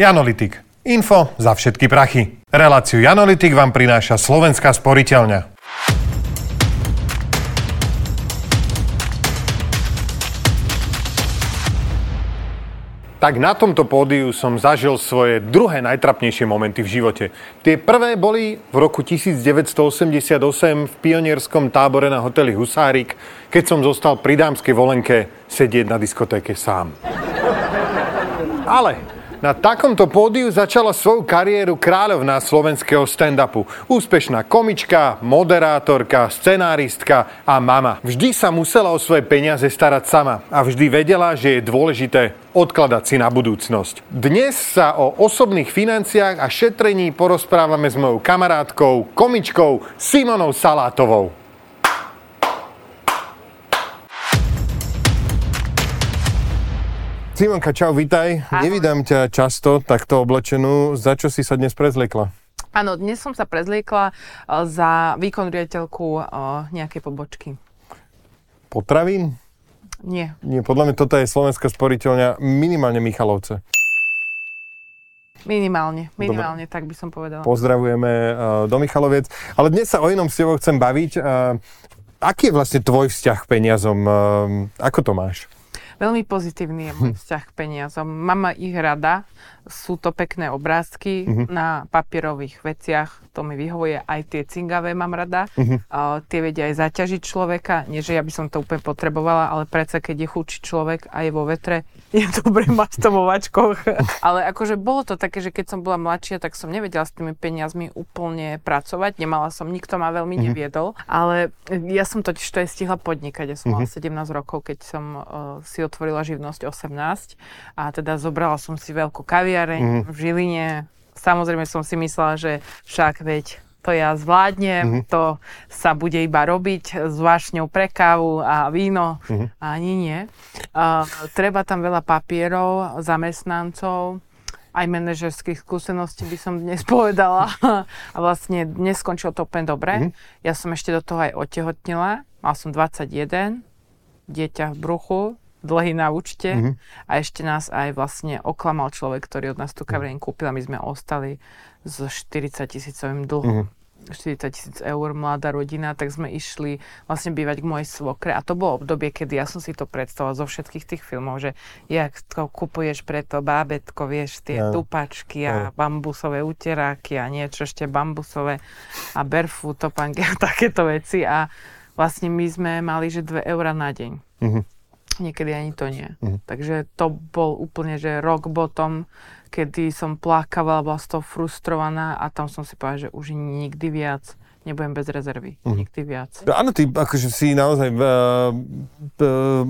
Janolitik. Info za všetky prachy. Reláciu Janolitik vám prináša Slovenská sporiteľňa. Tak na tomto pódiu som zažil svoje druhé najtrapnejšie momenty v živote. Tie prvé boli v roku 1988 v pionierskom tábore na hoteli Husárik, keď som zostal pri dámskej volenke sedieť na diskotéke sám. Ale na takomto pódiu začala svoju kariéru kráľovná slovenského stand-upu. Úspešná komička, moderátorka, scenáristka a mama. Vždy sa musela o svoje peniaze starať sama a vždy vedela, že je dôležité odkladať si na budúcnosť. Dnes sa o osobných financiách a šetrení porozprávame s mojou kamarátkou, komičkou Simonou Salátovou. Simonka, čau, vítaj. Ahoj. Nevydám ťa často takto oblečenú. Za čo si sa dnes prezliekla? Áno, dnes som sa prezliekla eh, za výkon riaditeľku eh, nejakej pobočky. Potravín? Nie. Nie, podľa mňa toto je slovenská sporiteľňa minimálne Michalovce. Minimálne, minimálne, Dobre. tak by som povedala. Pozdravujeme uh, do Michaloviec. Ale dnes sa o inom s tebou chcem baviť. Uh, aký je vlastne tvoj vzťah k peniazom? Uh, ako to máš? Veľmi pozitívny je môj vzťah k peniazom. Mám ich rada, sú to pekné obrázky uh-huh. na papierových veciach, to mi vyhovuje, aj tie cingavé mám rada. Uh-huh. Uh, tie vedia aj zaťažiť človeka, nie že ja by som to úplne potrebovala, ale predsa keď je chučí človek a je vo vetre, je dobre mať to vo vačkoch. ale akože bolo to také, že keď som bola mladšia, tak som nevedela s tými peniazmi úplne pracovať, nemala som, nikto ma veľmi uh-huh. neviedol, ale ja som totiž to aj stihla podnikať, ja som uh-huh. mala 17 rokov, keď som uh, si otvorila živnosť 18 a teda zobrala som si veľkú kaviareň mm. v Žiline. Samozrejme som si myslela, že však veď to ja zvládnem, mm-hmm. to sa bude iba robiť s vášňou pre kávu a víno. Mm-hmm. Ani nie. Uh, treba tam veľa papierov, zamestnancov, aj manažerských skúseností by som dnes povedala. a vlastne dnes skončilo to úplne dobre. Mm-hmm. Ja som ešte do toho aj otehotnila. Mal som 21, dieťa v bruchu, dlhy na účte mm-hmm. a ešte nás aj vlastne oklamal človek, ktorý od nás tú kaviareň kúpil a my sme ostali s 40 tisícovým dlhom. Mm-hmm. 40 tisíc eur, mladá rodina, tak sme išli vlastne bývať k mojej svokre a to bolo obdobie, kedy ja som si to predstavovala zo všetkých tých filmov, že jak to kupuješ pre to bábetko, vieš, tie ja. tupačky a ja. bambusové uteráky a niečo ešte bambusové a barefoot, topanky a takéto veci a vlastne my sme mali, že 2 eurá na deň. Mm-hmm niekedy ani to nie. Mm. Takže to bol úplne, že rock bottom, kedy som plakávala, bola z toho frustrovaná a tam som si povedala, že už nikdy viac nebudem bez rezervy. Mm. Nikdy viac. Áno, ty akože si naozaj uh, uh,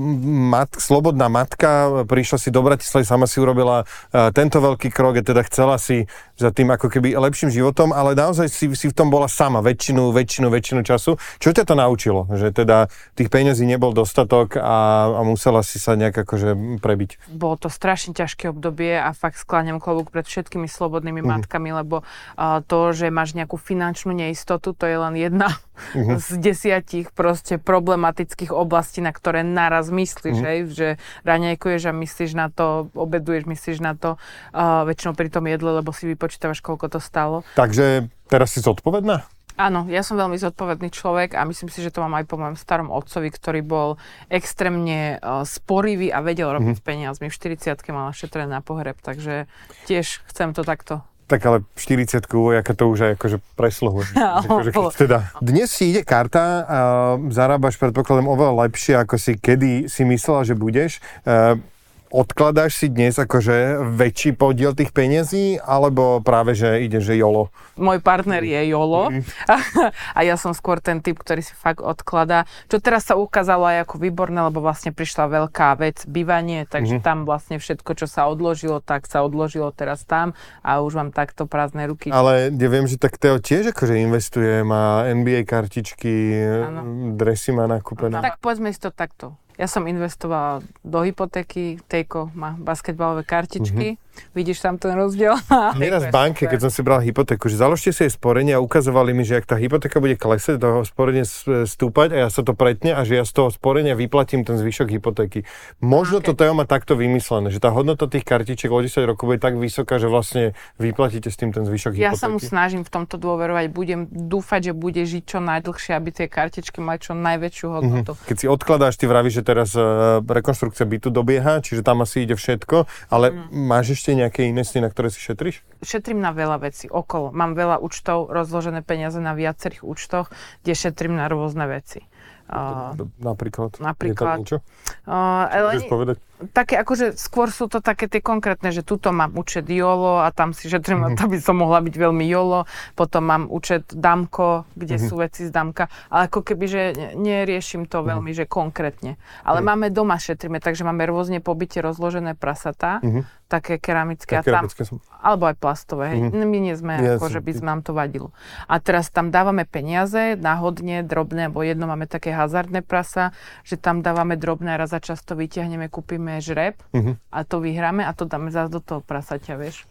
mat, slobodná matka, prišla si do Bratislavy, sama si urobila uh, tento veľký krok, a teda chcela si za tým ako keby lepším životom, ale naozaj si, si v tom bola sama väčšinu, väčšinu, väčšinu času. Čo ťa to naučilo? Že teda tých peňazí nebol dostatok a, a musela si sa nejak akože prebiť. Bolo to strašne ťažké obdobie a fakt skláňam klobúk pred všetkými slobodnými mm. matkami, lebo uh, to, že máš nejakú finančnú neistotu, to je len jedna uh-huh. z desiatich proste problematických oblastí, na ktoré naraz myslíš, uh-huh. hej? že raňajkuješ a myslíš na to, obeduješ, myslíš na to, uh, väčšinou pri tom jedle, lebo si vypočítavaš, koľko to stalo. Takže teraz si zodpovedná? Áno, ja som veľmi zodpovedný človek a myslím si, že to mám aj po mojom starom otcovi, ktorý bol extrémne uh, sporivý a vedel robiť mm-hmm. peniazmi. V 40 mal šetrené na pohreb, takže tiež chcem to takto tak ale 40 vojaka to už aj akože presluhuje. akože teda dnes si ide karta a zarábaš predpokladom oveľa lepšie, ako si kedy si myslela, že budeš. Uh, odkladáš si dnes akože väčší podiel tých peniazí, alebo práve, že ide, že jolo? Môj partner je jolo mm. a ja som skôr ten typ, ktorý si fakt odkladá. Čo teraz sa ukázalo aj ako výborné, lebo vlastne prišla veľká vec, bývanie, takže mm. tam vlastne všetko, čo sa odložilo, tak sa odložilo teraz tam a už mám takto prázdne ruky. Ale ja viem, že tak Teo tiež akože investuje, má NBA kartičky, ano. dresy má nakúpené. Tak povedzme si to takto ja som investovala do hypotéky, Tejko má basketbalové kartičky, mm-hmm Vidíš tam ten rozdiel? Nieraz v banke, keď som si bral hypotéku, že založte si jej sporenie a ukazovali mi, že ak tá hypotéka bude klesať, toho sporenie stúpať a ja sa to pretne a že ja z toho sporenia vyplatím ten zvyšok hypotéky. Možno okay. to Teo má takto vymyslené, že tá hodnota tých kartičiek o 10 rokov bude tak vysoká, že vlastne vyplatíte s tým ten zvyšok ja hypotéky. Ja sa mu snažím v tomto dôverovať, budem dúfať, že bude žiť čo najdlhšie, aby tie kartičky mali čo najväčšiu mhm. hodnotu. Mm-hmm. Keď si odkladáš, ty vravíš, že teraz uh, rekonštrukcia bytu dobieha, čiže tam asi ide všetko, ale mm. máš ešte nejaké iné sny, na ktoré si šetríš? Šetrím na veľa vecí okolo. Mám veľa účtov, rozložené peniaze na viacerých účtoch, kde šetrím na rôzne veci. Uh, napríklad? Napríklad. Je tam Uh, ale, povedať? Také, akože skôr sú to také tie konkrétne, že tuto mám účet YOLO a tam si šetrím mm-hmm. to by som mohla byť veľmi YOLO. Potom mám účet Damko, kde mm-hmm. sú veci z Damka. Ale ako keby, že neriešim to mm-hmm. veľmi, že konkrétne. Ale mm-hmm. máme doma šetríme, takže máme rôzne pobyte rozložené prasatá. Mm-hmm také keramické. a tam, som... Alebo aj plastové. Mm-hmm. My nie sme, yes. ako, že by nám to vadilo. A teraz tam dávame peniaze, náhodne, drobné, alebo jedno máme také hazardné prasa, že tam dávame drobné raz za často vyťahneme, kúpime žreb mm-hmm. a to vyhráme a to dáme zase do toho prasaťa, vieš.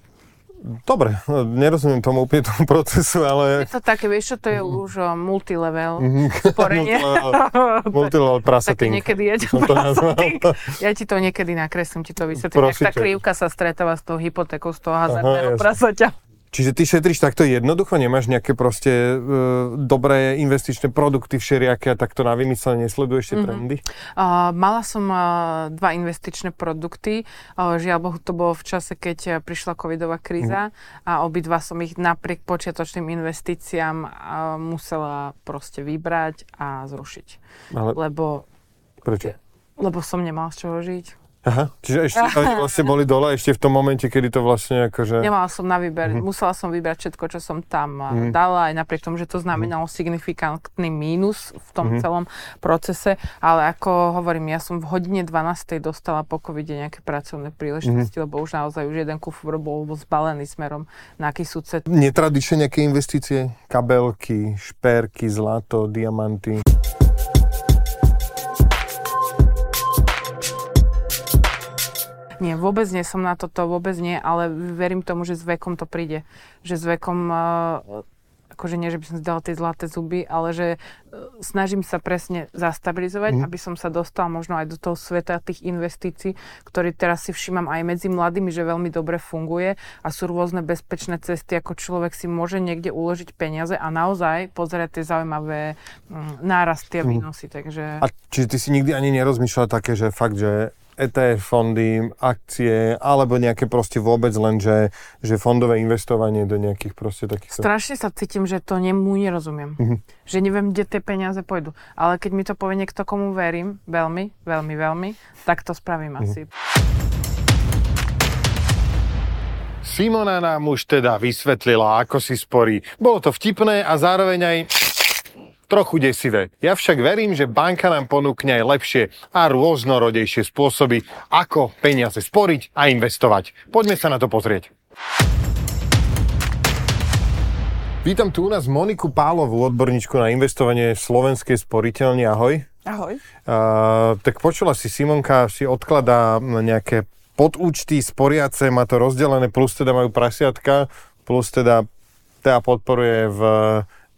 Dobre, nerozumiem tomu úplne tomu procesu, ale... Je to také, vieš čo, to je už uh, multilevel mm-hmm. sporenie. multilevel, prasating. niekedy je to Ja ti to niekedy nakreslím, ti to vysvetlím. Jak tá krivka sa stretáva s tou hypotékou, z toho hazardného prasaťa. Čiže ty šetríš takto jednoducho? Nemáš nejaké proste e, dobré investičné produkty všelijaké a takto na vymyslenie nesleduješ tie mm-hmm. trendy? Uh, mala som uh, dva investičné produkty. Uh, žiaľ Bohu, to bolo v čase, keď prišla covidová kríza mm-hmm. a obidva som ich napriek počiatočným investíciám uh, musela proste vybrať a zrušiť. Ale... Lebo... Prečo? Lebo som nemala z čoho žiť. Aha, čiže ešte vlastne boli dole ešte v tom momente, kedy to vlastne akože... Nemala som na výber, uh-huh. musela som vybrať všetko, čo som tam uh-huh. dala, aj napriek tomu, že to znamenalo uh-huh. signifikantný mínus v tom uh-huh. celom procese, ale ako hovorím, ja som v hodine 12. dostala po covide nejaké pracovné príležitosti, uh-huh. lebo už naozaj už jeden kufor bol zbalený smerom na Kisúce. Netradičné nejaké investície? Kabelky, šperky, zlato, diamanty? Nie, vôbec nie som na toto, vôbec nie, ale verím tomu, že s vekom to príde. Že s vekom, uh, akože nie, že by som zdala tie zlaté zuby, ale že uh, snažím sa presne zastabilizovať, mm. aby som sa dostal možno aj do toho sveta tých investícií, ktorý teraz si všímam aj medzi mladými, že veľmi dobre funguje a sú rôzne bezpečné cesty, ako človek si môže niekde uložiť peniaze a naozaj pozerať tie zaujímavé um, nárasty a mhm. výnosy. Takže... A čiže ty si nikdy ani nerozmýšľal také, že fakt, že ETF fondy, akcie, alebo nejaké proste vôbec len, že, že fondové investovanie do nejakých proste takých... Strašne sa cítim, že to nemu nerozumiem. Mm-hmm. Že neviem, kde tie peniaze pôjdu. Ale keď mi to povie niekto, komu verím, veľmi, veľmi, veľmi, tak to spravím mm-hmm. asi. Simona nám už teda vysvetlila, ako si sporí. Bolo to vtipné a zároveň aj trochu desivé. Ja však verím, že banka nám ponúkne aj lepšie a rôznorodejšie spôsoby, ako peniaze sporiť a investovať. Poďme sa na to pozrieť. Vítam tu u nás Moniku Pálovú, odborníčku na investovanie v slovenskej sporiteľni. Ahoj. Ahoj. Uh, tak počula si, Simonka si odkladá nejaké podúčty sporiace, má to rozdelené, plus teda majú prasiatka, plus teda teda podporuje v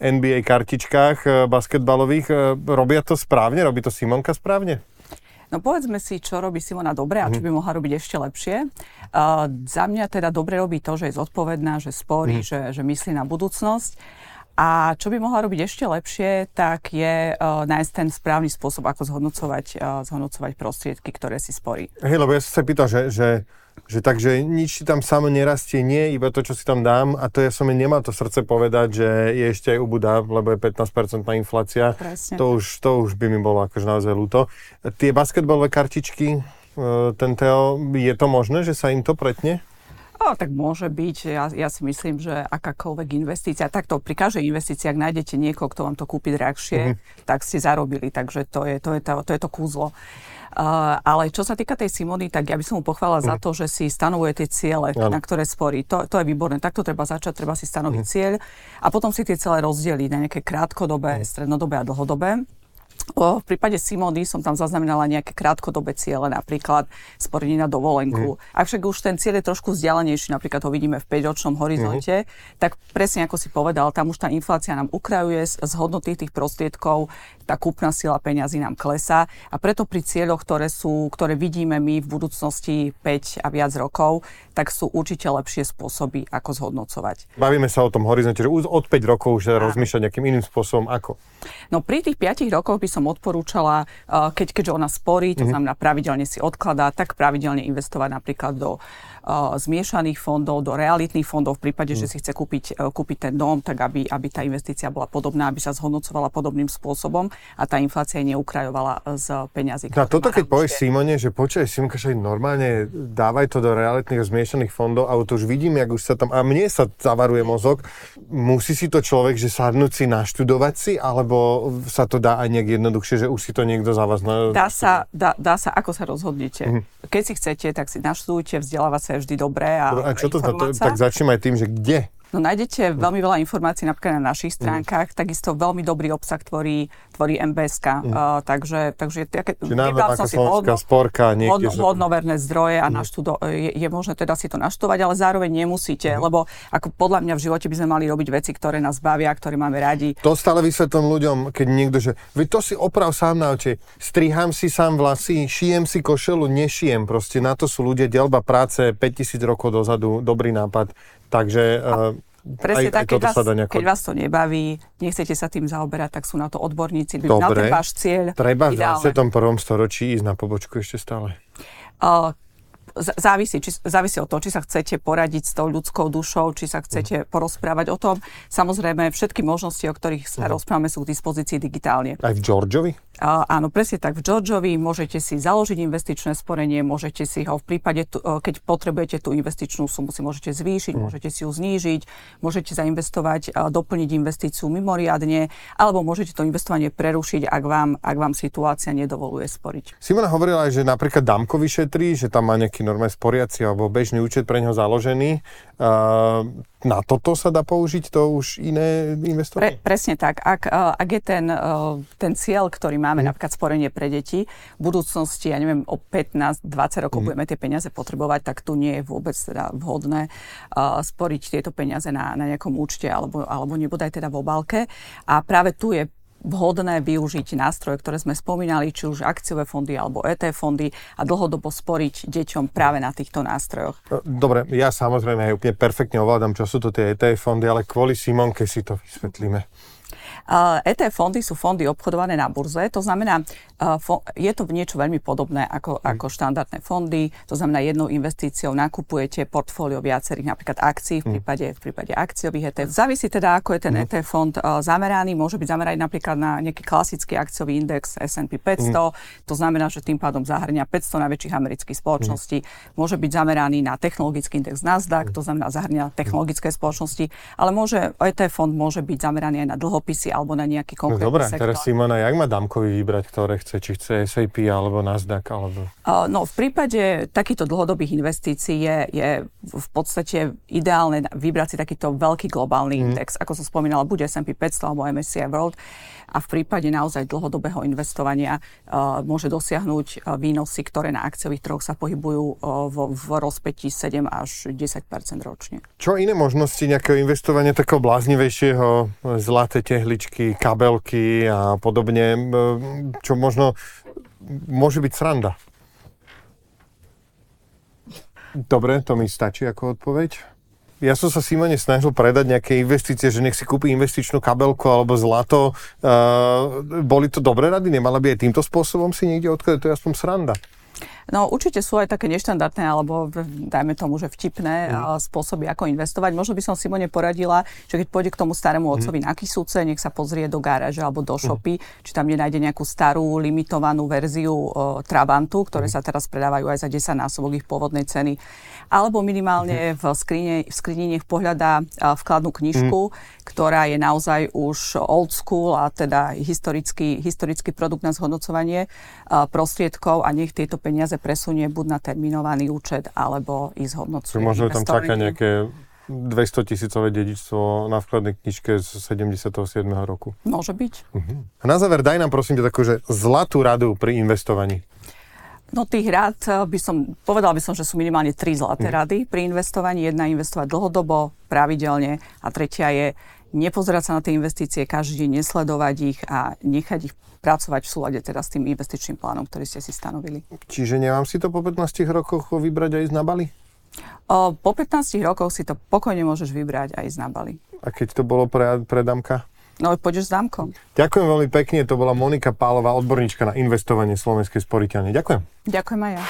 NBA kartičkách eh, basketbalových. Eh, robia to správne? Robí to Simonka správne? No povedzme si, čo robí Simona dobre a čo mhm. by mohla robiť ešte lepšie. Uh, za mňa teda dobre robí to, že je zodpovedná, že sporí, mm. že, že myslí na budúcnosť. A čo by mohla robiť ešte lepšie, tak je uh, nájsť ten správny spôsob, ako zhodnocovať, uh, zhodnocovať prostriedky, ktoré si sporí. Hej, lebo ja som sa pýtal, že, že že takže nič ti tam samo nerastie, nie, iba to, čo si tam dám a to ja som nemal to srdce povedať, že je ešte aj ubudá, lebo je 15% inflácia. Presne. To už, to už by mi bolo akože naozaj ľúto. Tie basketbalové kartičky, e, ten Teo, je to možné, že sa im to pretne? No, tak môže byť. Ja, ja si myslím, že akákoľvek investícia, takto pri každej investícii, ak nájdete niekoho, kto vám to kúpi drahšie, mm-hmm. tak ste zarobili. Takže to je to, je to, to, je to kúzlo. Uh, ale čo sa týka tej Simony, tak ja by som mu pochvála mm. za mhm. to, že si stanovuje tie ciele, ano. na ktoré sporí. To, to je výborné. Takto treba začať, treba si stanoviť mm. cieľ a potom si tie ciele rozdeliť na nejaké krátkodobé, mm. strednodobé a dlhodobé. V prípade Simony som tam zaznamenala nejaké krátkodobé ciele, napríklad sporenie na dovolenku. Mm. Ak však už ten cieľ je trošku vzdialenejší, napríklad ho vidíme v 5-ročnom horizonte, mm. tak presne ako si povedal, tam už tá inflácia nám ukrajuje z, z hodnoty tých prostriedkov, tá kúpna sila peňazí nám klesá a preto pri cieľoch, ktoré, sú, ktoré vidíme my v budúcnosti 5 a viac rokov, tak sú určite lepšie spôsoby, ako zhodnocovať. Bavíme sa o tom horizonte, že od 5 rokov už rozmýšľať nejakým iným spôsobom, ako? No pri tých 5 rokoch by som odporúčala, keď, keďže ona sporí, to mm-hmm. znamená pravidelne si odkladá, tak pravidelne investovať napríklad do uh, zmiešaných fondov, do realitných fondov v prípade, mm. že si chce kúpiť, uh, kúpiť ten dom, tak aby, aby tá investícia bola podobná, aby sa zhodnocovala podobným spôsobom a tá inflácia neukrajovala z peňazí. No toto keď povieš Simone, že počkaj Simonka, že normálne dávaj to do realitných zmiešaných fondov a to už vidím, jak už sa tam, a mne sa zavaruje mozog, musí si to človek, že sadnúť si, naštudovať si, alebo sa to dá aj nejak jednoduchšie, že už si to niekto za vás... Na... Dá sa, dá, dá sa, ako sa rozhodnete. Mm-hmm. Keď si chcete, tak si naštudujte, vzdelávať sa je vždy dobré. A, a čo to znamená? Tak začnem aj tým, že kde No nájdete veľmi veľa informácií napríklad na našich stránkach, mm. takisto veľmi dobrý obsah tvorí, tvorí MBSK, mm. uh, takže, takže také, som si hodno, sporka, hodno, hodnoverné zdroje a mm. naštudo, je, je možné teda si to naštudovať, ale zároveň nemusíte, mm. lebo ako podľa mňa v živote by sme mali robiť veci, ktoré nás bavia, ktoré máme radi. To stále vysvetlím ľuďom, keď niekto, že vy to si oprav sám na oči, striham si sám vlasy, šijem si košelu, nešijem, proste na to sú ľudia, delba práce 5000 rokov dozadu, dobrý nápad Takže uh, Presne aj, tak, aj keď, vás, nejako... keď vás to nebaví, nechcete sa tým zaoberať, tak sú na to odborníci. Dobre, na ten váš cieľ. Treba v 21. storočí ísť na pobočku ešte stále? Uh, závisí, či, závisí od toho, či sa chcete poradiť s tou ľudskou dušou, či sa chcete uh porozprávať o tom. Samozrejme, všetky možnosti, o ktorých sa uh rozprávame, sú k dispozícii digitálne. Aj v Georgiovi? Uh, áno, presne tak. V Georgiovi môžete si založiť investičné sporenie, môžete si ho v prípade, uh, keď potrebujete tú investičnú sumu, si môžete zvýšiť, uh môžete si ju znížiť, môžete zainvestovať, doplniť investíciu mimoriadne, alebo môžete to investovanie prerušiť, ak vám, ak vám situácia nedovoluje sporiť. Simona hovorila aj, že napríklad Damko vyšetrí, že tam má nejaký normálny sporiaci alebo bežný účet pre neho založený. Na toto sa dá použiť to už iné investovanie? Pre, presne tak. Ak, ak je ten, ten cieľ, ktorý máme, mm. napríklad sporenie pre deti, v budúcnosti, ja neviem, o 15-20 rokov mm. budeme tie peniaze potrebovať, tak tu nie je vôbec teda vhodné uh, sporiť tieto peniaze na, na nejakom účte alebo, alebo nebodaj teda v obálke. A práve tu je vhodné využiť nástroje, ktoré sme spomínali, či už akciové fondy alebo ET fondy a dlhodobo sporiť deťom práve na týchto nástrojoch. Dobre, ja samozrejme aj úplne perfektne ovládam, čo sú to tie ETF fondy, ale kvôli Simonke si to vysvetlíme. ETF fondy sú fondy obchodované na burze, to znamená, je to niečo veľmi podobné ako, ako štandardné fondy, to znamená jednou investíciou nakupujete portfólio viacerých napríklad akcií v mm. prípade, v prípade akciových ETF. Závisí teda, ako je ten mm. ETF fond zameraný, môže byť zameraný napríklad na nejaký klasický akciový index S&P 500, mm. to znamená, že tým pádom zahrania 500 najväčších amerických spoločností, môže byť zameraný na technologický index Nasdaq, to znamená zahrania technologické spoločnosti, ale môže, ETF fond môže byť zameraný aj na dlhopisy alebo na nejaký no konkrétny no, dobré, sektor. teraz Simona, jak má Damkovi vybrať, ktoré chce? Či chce SAP alebo Nasdaq? Alebo... Uh, no, v prípade takýchto dlhodobých investícií je, je v podstate ideálne vybrať si takýto veľký globálny mm. index. Ako som spomínala, bude S&P 500 alebo MSCI World a v prípade naozaj dlhodobého investovania uh, môže dosiahnuť uh, výnosy, ktoré na akciových trhoch sa pohybujú uh, vo, v rozpetí 7 až 10% ročne. Čo iné možnosti nejakého investovania takého bláznivejšieho, zlaté tehličky, kabelky a podobne, čo možno môže byť sranda? Dobre, to mi stačí ako odpoveď ja som sa Simone snažil predať nejaké investície, že nech si kúpi investičnú kabelku alebo zlato. Uh, boli to dobré rady? Nemala by aj týmto spôsobom si niekde odkladať? To je aspoň sranda. No určite sú aj také neštandardné, alebo dajme tomu, že vtipné mm. spôsoby, ako investovať. Možno by som Simone poradila, že keď pôjde k tomu starému mhm. otcovi mm. na Kisúce, nech sa pozrie do garáže alebo do shopy, mm. či tam nenájde nejakú starú, limitovanú verziu o, Trabantu, ktoré mm. sa teraz predávajú aj za 10 násobok ich pôvodnej ceny. Alebo minimálne mm. v, skrine, v skrini nech pohľadá vkladnú knižku, mm. ktorá je naozaj už old school a teda historický, historický produkt na zhodnocovanie prostriedkov a nech tieto peniaze presunie buď na terminovaný účet, alebo ísť hodnocovať. Možno tam čaká nejaké 200 tisícové dedičstvo na vkladnej knižke z 77. roku. Môže byť. Uh-huh. A na záver daj nám prosím ťa takú, že zlatú radu pri investovaní. No tých rád eh, by som, povedala by som, že sú minimálne tri zlaté mm. rady pri investovaní. Jedna investovať dlhodobo, pravidelne a tretia je nepozerať sa na tie investície každý deň, nesledovať ich a nechať ich pracovať v súlade teda s tým investičným plánom, ktorý ste si stanovili. Čiže nemám si to po 15 rokoch vybrať aj z na Bali? O, po 15 rokoch si to pokojne môžeš vybrať aj z na Bali. A keď to bolo pre, pre Damka? No, pôjdeš s dámkom. Ďakujem veľmi pekne, to bola Monika Pálová, odborníčka na investovanie Slovenskej sporiteľne. Ďakujem. Ďakujem aj ja.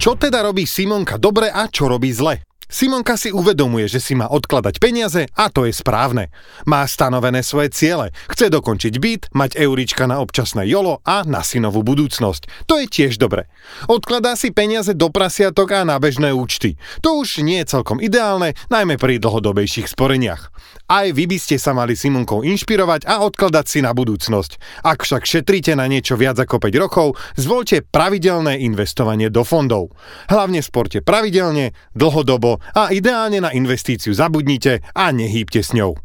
Čo teda robí Simonka dobre a čo robí zle? Simonka si uvedomuje, že si má odkladať peniaze a to je správne. Má stanovené svoje ciele. Chce dokončiť byt, mať eurička na občasné jolo a na synovú budúcnosť. To je tiež dobre. Odkladá si peniaze do prasiatok a na bežné účty. To už nie je celkom ideálne, najmä pri dlhodobejších sporeniach. Aj vy by ste sa mali Simonkou inšpirovať a odkladať si na budúcnosť. Ak však šetríte na niečo viac ako 5 rokov, zvolte pravidelné investovanie do fondov. Hlavne sporte pravidelne, dlhodobo a ideálne na investíciu zabudnite a nehýbte s ňou.